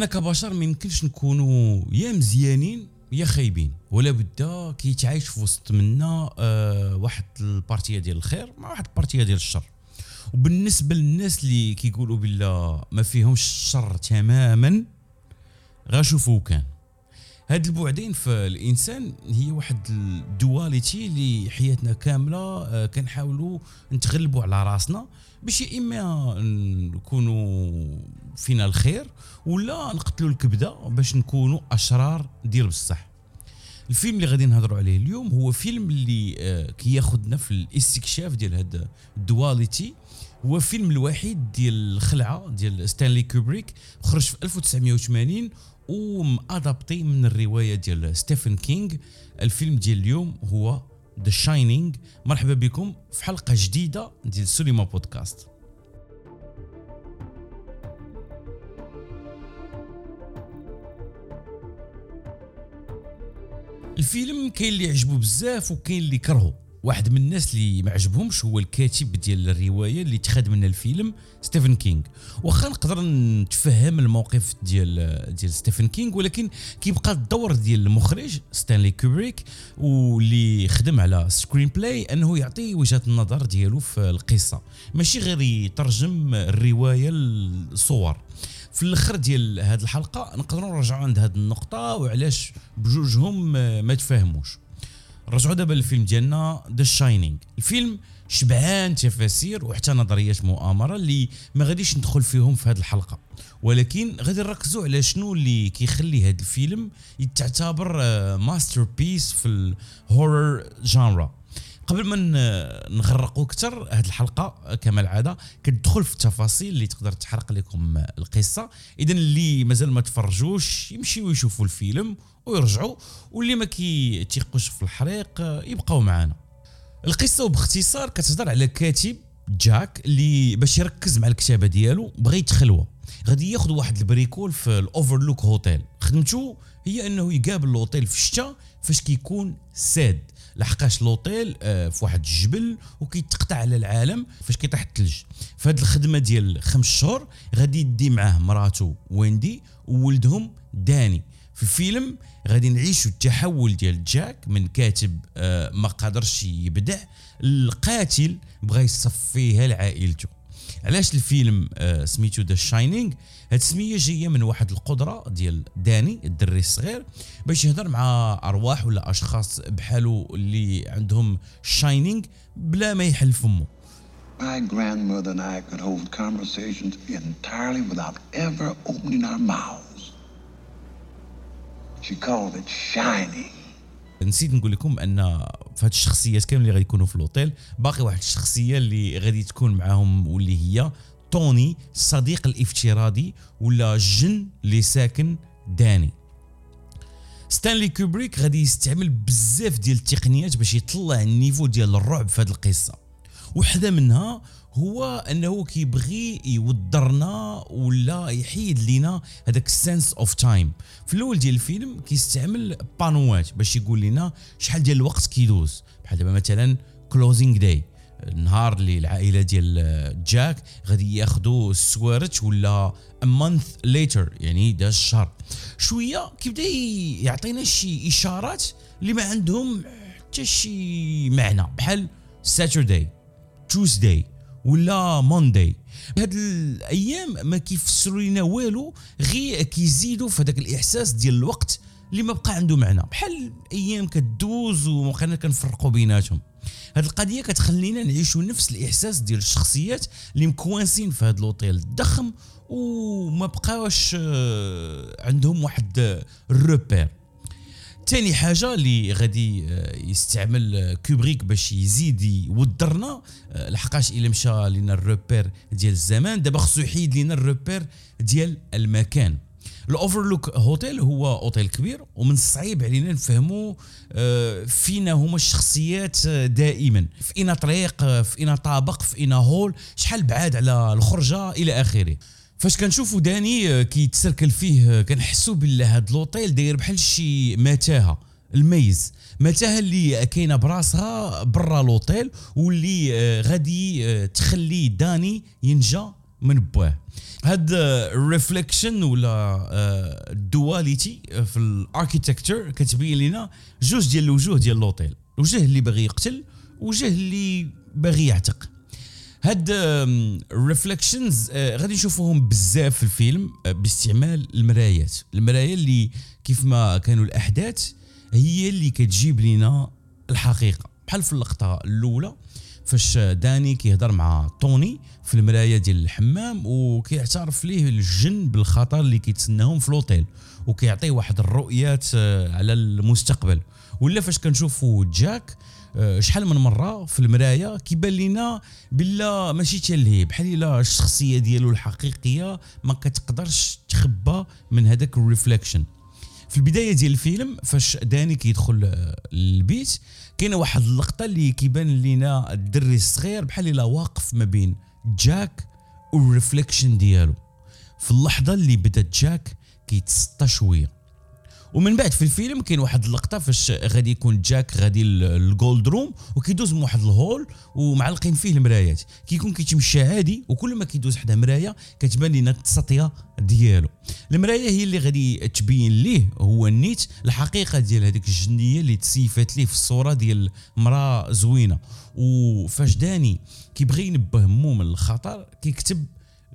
حنا كبشر ما يمكنش نكونوا يا مزيانين يا خايبين. ولا بدا كيتعايش في وسط منا آه واحد البارتية ديال الخير مع واحد البارتية ديال الشر. وبالنسبة للناس اللي كيقولوا بالله ما فيهمش الشر تماما غاشوفوا كان. هاد البعدين في الإنسان هي واحد الدواليتي اللي حياتنا كاملة آه، كنحاولوا نتغلبوا على راسنا باش يا إما نكونوا فينا الخير ولا نقتلوا الكبدة باش نكونوا أشرار ديال بصح. الفيلم اللي غادي نهضروا عليه اليوم هو فيلم اللي آه، كياخذنا في الاستكشاف ديال هاد ال duality. هو فيلم الوحيد ديال الخلعة ديال ستانلي كوبريك خرج في 1980 وم adapté من الرواية ديال ستيفن كينغ الفيلم ديال اليوم هو The Shining مرحبا بكم في حلقة جديدة ديال سوليما بودكاست. الفيلم كاين اللي عجبو بزاف وكاين اللي كرهو واحد من الناس اللي ما عجبهمش هو الكاتب ديال الرواية اللي تخاد من الفيلم ستيفن كينغ. واخا نقدر نتفهم الموقف ديال ديال ستيفن كينغ ولكن كيبقى الدور ديال المخرج ستانلي كوبريك واللي خدم على screenplay أنه يعطي وجهة النظر ديالو في القصة. ماشي غير يترجم الرواية للصور. في الأخر ديال هذه الحلقة نقدروا نرجعوا عند هذه النقطة وعلاش بجوجهم ما تفاهموش رجعوا دابا للفيلم ديالنا The Shining الفيلم شبعان تفاسير وحتى نظريات مؤامرة اللي ما غاديش ندخل فيهم في هذه الحلقة. ولكن غادي نركزوا على شنو اللي كيخلي هذا الفيلم يتعتبر masterpiece في ال horror genre قبل ما نغرقوا أكثر هذه الحلقة كما العاده كتدخل في التفاصيل اللي تقدر تحرق لكم القصة. اذا اللي مازال ما تفرجوش يمشيو يشوفوا الفيلم ويرجعوا واللي ما كيتيقوش في الحريق يبقاو معنا القصة وباختصار كتهضر على كاتب جاك اللي باش يركز مع الكتابة ديالو بغى يتخلوى غادي ياخذ واحد ال bricole في ال Overlook Hotel خدمته هي إنه يقابل الأوتيل في الشتاء فاش كيكون ساد. لحقاش لوطيل آه، في واحد الجبل وكيتقطع على العالم فاش كيطيح الثلج فهاد الخدمة ديال خمس شهور غادي يدي معاه مراته ويندي وولدهم داني. في الفيلم غادي نعيشوا التحول ديال جاك من كاتب آه، ما قادرش يبدع القاتل بغى يصفيها لعائلته. علاش الفيلم آه، سميتو ذا شاينينغ هاد السمية جاية من واحد القدرة ديال داني الدري الصغير باش يهضر مع أرواح ولا أشخاص بحالو اللي عندهم شاينينغ بلا ما يحل فمه My grandmother and I could hold conversations entirely without ever opening our mouths. She called it shining. نسيت نقول لكم أن في هاد الشخصيات كامل اللي غادي يكونوا في الأوتيل. باقي واحد الشخصية اللي غادي تكون معاهم واللي هي توني الصديق الافتراضي ولا الجن اللي ساكن داني. ستانلي كوبريك غادي يستعمل بزاف ديال التقنيات باش يطلع ال niveau ديال الرعب في هذه القصة. وحدة منها هو أنه كيبغي يوضرنا ولا يحيد لينا هذاك ال sense of time في الأول ديال الفيلم كيستعمل بانوات باش يقول لنا شحال ديال الوقت كيدوز. بحال دابا مثلا closing day النهار اللي العائلة ديال جاك غادي ياخذوا السوارت ولا month later يعني داز الشهر. شوية كيبدا يعطينا شي إشارات اللي ما عندهم حتى شي معنى. بحال Saturday Tuesday ولا Monday هاد الأيام ما كيفسروا لنا والو غير كيزيدوا في هذاك الإحساس ديال الوقت اللي ما بقى عنده معنى. بحال أيام كدوز وما كنفرقوا بيناتهم. هاد القضية كتخلينا نعيشوا نفس الإحساس ديال الشخصيات اللي مكوانسين في هاد لوطيل الضخم وما بقاوش آه، عندهم واحد ال repère ثاني حاجة اللي غادي آه، يستعمل آه، كوبريك باش يزيد يودرنا لحقاش إلا مشى لنا ال repère ديال الزمان. دابا خصو يحيد لنا ال repère ديال المكان. ال Overlook Hotel هو أوتيل كبير ومن الصعيب علينا نفهموا آه، فينا هما الشخصيات آه، دائما. في اين طريق آه، في اين طابق في اين hall شحال بعاد على الخرجة إلى آخره. فاش كنشوفوا داني كيتسركل فيه كنحسوا باللي هاد لوطيل داير بحال شي متاهة ال maze. متاهة اللي كاينة براسها برا لوطيل واللي غادي تخلي داني ينجا من باه. هاد ال reflection ولا ال duality في ال architecture كتبين لنا جوج ديال الوجوه ديال لوطيل. وجه اللي باغي يقتل وجه اللي باغي يعتق. هاد ال reflections غادي نشوفوهم بزاف في الفيلم باستعمال المرايات. المرايا اللي كيف ما كانوا الأحداث هي اللي كتجيب لنا الحقيقة. بحال في اللقطة الأولى فاش داني كيهضر مع طوني في المراية ديال الحمام وكيعترف ليه الجن بالخطر اللي كيتسناهم في لوطيل وكيعطيه واحد الرؤيات آه، على المستقبل. ولا فاش كنشوفوا جاك آه، شحال من مرة في المرايه كيبان لينا بلا ماشي تلهي بحال إلا الشخصية ديالو الحقيقية ما كتقدرش تخبى من هذاك ال reflection في البداية ديال الفيلم فاش داني كيدخل آه، للبيت كاينة واحد اللقطة اللي كيبان لينا الدري الصغير بحال إلا واقف ما بين جاك وال reflection ديالو. في اللحظة اللي بدا جاك كيتسطى شوية. ومن بعد في الفيلم كاين واحد اللقطة فاش غادي يكون جاك غادي لل Gold Room وكيدوز من واحد ال hall ومعلقين فيه المرايات. كيكون كيتمشى عادي وكل ما كيدوز حدا مراية كتبان لنا التسطية ديالو. المراية هي اللي غادي تبين ليه هو نيت الحقيقة ديال هذيك الجنية اللي تسيفات ليه في الصورة ديال مراه زوينة. وفاش داني كيبغي ينبه مو من الخطر كيكتب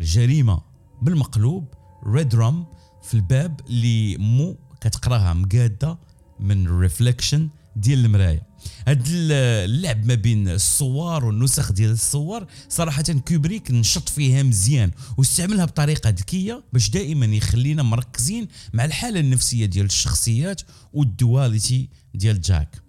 الجريمة بالمقلوب Redrum في الباب اللي مو كتقراها مقادة من ال reflection ديال المراية. هاد اللعب ما بين الصور والنسخ ديال الصور صراحة كوبريك نشط فيها مزيان واستعملها بطريقة ذكية باش دائما يخلينا مركزين مع الحالة النفسية ديال الشخصيات وال duality ديال جاك.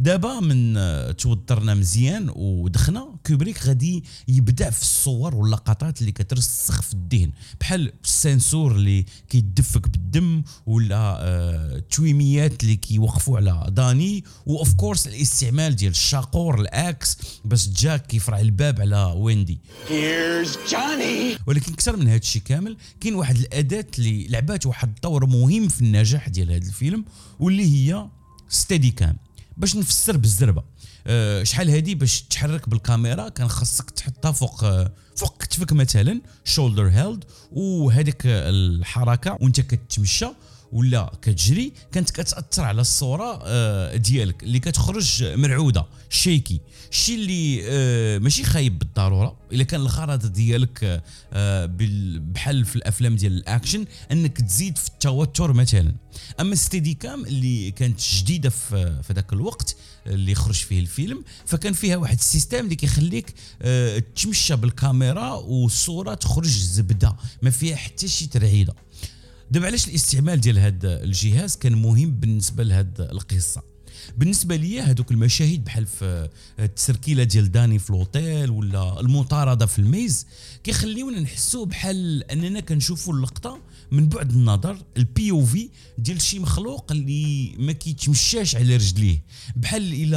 دابا من توضرنا مزيان ودخنا. كوبريك غادي يبدع في الصور واللقطات اللي كترسخ في الذهن. بحال l'ascenseur اللي كيدفق بالدم ولا آه تويميات اللي كيوقفوا على داني. و of course الاستعمال ديال الشاقور ال axe باش جاك كيفرع الباب على ويندي. ولكن أكثر من هذا الشيء كامل كاين واحد الأداة اللي لعبات واحد الدور مهم في النجاح ديال هذا الفيلم واللي هي ستيدي كام باش نفسر بالزربة. أه شحال هادي باش تحرك بالكاميرا؟ كان خاصك تحطها فوق أه فوق كتفك مثلا شولدر هيلد وهذيك الحركة وانت كتمشى. ولا كتجري كانت كتأثر على الصورة آه، ديالك. اللي كتخرج مرعودة شيكي. الشيء اللي آه، ماشي خايب بالضرورة إلا كان الغرض ديالك آه، بحال في الأفلام ديال الأكشن أنك تزيد في التوتر مثلا. أما steadicam اللي كانت جديدة في في ذاك الوقت اللي خرج فيه الفيلم فكان فيها واحد ال system اللي كيخليك تمشى بالكاميرا والصورة تخرج زبدة ما فيها حتى شي ترعيدة. دابا علاش الاستعمال ديال هذا الجهاز كان مهم بالنسبة لهذه القصة؟ بالنسبة لي هذوك المشاهد بحال في التسركيلة ديال داني في لوطيل ولا المطاردة في ال maze كيخليونا نحسوا بحال أننا كنشوفوا اللقطة من بعد النظر ال POV ديال شي مخلوق اللي ما كيتمشاش على رجليه بحال إلى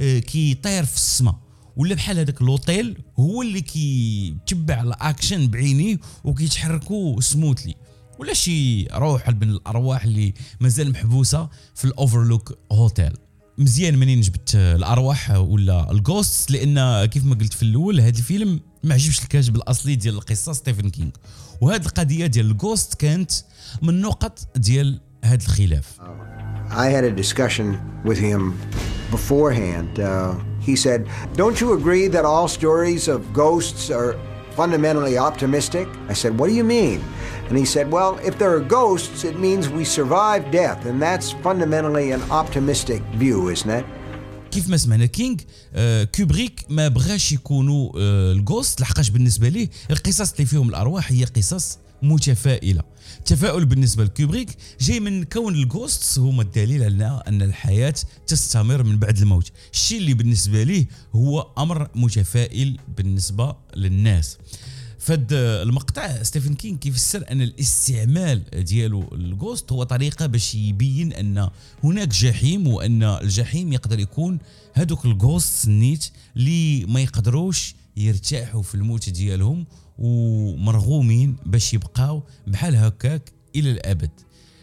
آه، كيطير في السماء ولا بحال هذاك لوطيل هو اللي كيتبع الأكشن بعينيه وكيتحركوا smoothly ولا شي روح من الأرواح اللي مازال محبوسة في ال Overlook Hotel مزيان منين جبت الأرواح ولا ال ghosts لأن كيف ما قلت في الأول هذا الفيلم ما عجبش الكاتب الأصلي ديال القصة ستيفن كينغ وهذه القضية ديال ال ghosts كانت من نقط ديال هذا الخلاف. I had a discussion with him beforehand. Uh, he said, Don't you agree that all stories of ghosts are fundamentally optimistic? I said, What do you mean? And he said, Well, if there are ghosts, it means we survive death, and that's fundamentally an optimistic view, isn't it? كيف ما سمعنا كينغ آه كوبريك ما بغاش يكونوا آه ال ghosts لحقاش بالنسبة ليه القصص اللي فيهم الارواح هي قصص متفائلة. التفاؤل بالنسبة لكوبريك جاي من كون ال ghosts هما الدليل على أن الحياة تستمر من بعد الموت. الشيء اللي بالنسبة ليه هو أمر متفائل بالنسبة للناس. فهاد المقطع ستيفن كينغ كيفسر أن الاستعمال ديالو ل ghosts هو طريقة باش يبين أن هناك جحيم وأن الجحيم يقدر يكون هذوك ال ghosts نيت اللي ما يقدروش يرتاحوا في الموت ديالهم ومرغومين باش يبقاو بحال هكاك إلى الابد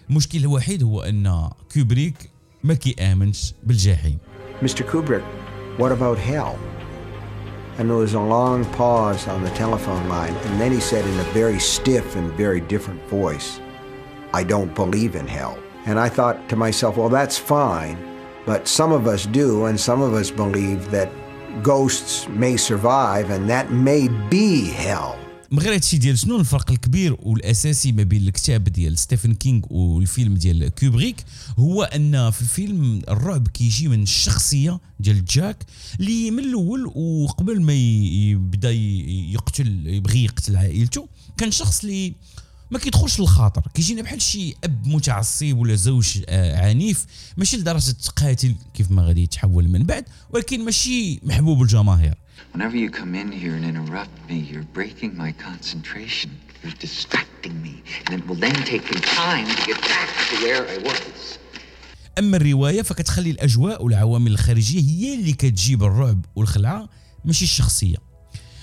المشكل الوحيد هو ان كوبريك ما كيامنش بالجحيم Mr. Kubrick, what about hell? And there was a long pause on the telephone line, and then he said in a very stiff and very different voice, I don't believe in hell. And I thought to myself, well, that's fine, but some of us do, and some of us believe that ghosts may survive, and that may be hell. من غير هادشي ديال شنو الفرق الكبير والأساسي ما بين الكتاب ديال ستيفن كينغ والفيلم ديال كوبريك هو أن في الفيلم الرعب كيجي من الشخصية ديال جاك اللي من الأول وقبل ما يبدأ يقتل يبغي يقتل عائلته كان شخص اللي ما كيدخلش للخاطر كيجينا بحال شي أب متعصب ولا زوج آه، عنيف ماشي لدرجة قاتل كيف ما غادي يتحول من بعد ولكن ماشي محبوب الجماهير Whenever you come in here and interrupt me, you're breaking my concentration. You're distracting me. And it will then take me time to get back to where I was. أما الرواية فكتخلي الأجواء والعوامل الخارجية هي اللي كتجيب الرعب والخلعة ماشي الشخصية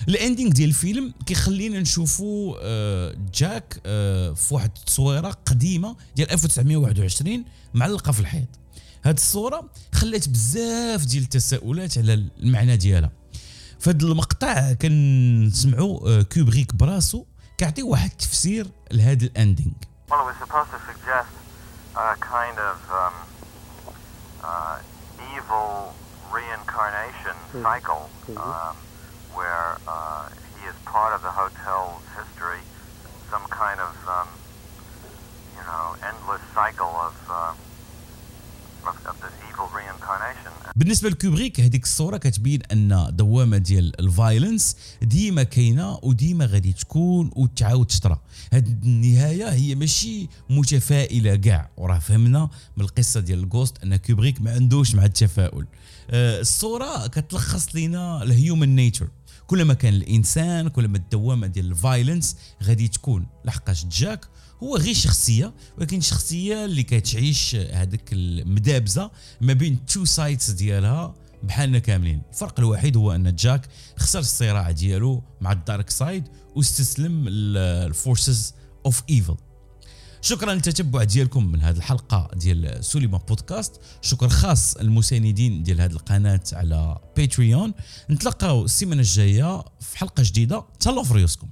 الاندينغ ديال الفيلم كيخلينا نشوفوا آه، جاك آه، في واحد التصويرة قديمة ديال 1921 معلقة في الحيط. هاد الصورة خلات بزاف ديال التساؤلات على المعنى ديالها. فهاد المقطع كنسمعوا آه، كوبريك براسو كيعطي واحد التفسير لهاد ال ending Well, where uh, he is part of the hotel's history, some kind of, um, you know, endless cycle of, uh, of, of this evil reincarnation. بالنسبة لكوبريك هذيك الصورة كتبين أن دوامة ديال ال violence ديما كاينة وديما غادي تكون وتعاود تطرى هاد النهاية هي ماشي متفائلة كاع. وراه فهمنا من القصة ديال ال ghosts أن كوبريك ما عندوش مع التفاؤل. آه، الصورة كتلخص لينا ال human nature كلما كان الإنسان كلما الدوامة ديال ال violence غادي تكون لحقاش جاك. هو غير شخصية ولكن شخصية اللي كتعيش هذيك المدابزة ما بين two sides ديالها بحالنا كاملين. الفرق الوحيد هو أن جاك خسر الصراع ديالو مع ال dark side واستسلم ل forces of evil شكرا للتتبع ديالكم من هاد الحلقة ديال سوليما بودكاست. شكر خاص للمساندين ديال هذه القناة على باتريون نتلاقاو السيمانة الجاية في حلقة جديدة. تهلاو في ريوسكم.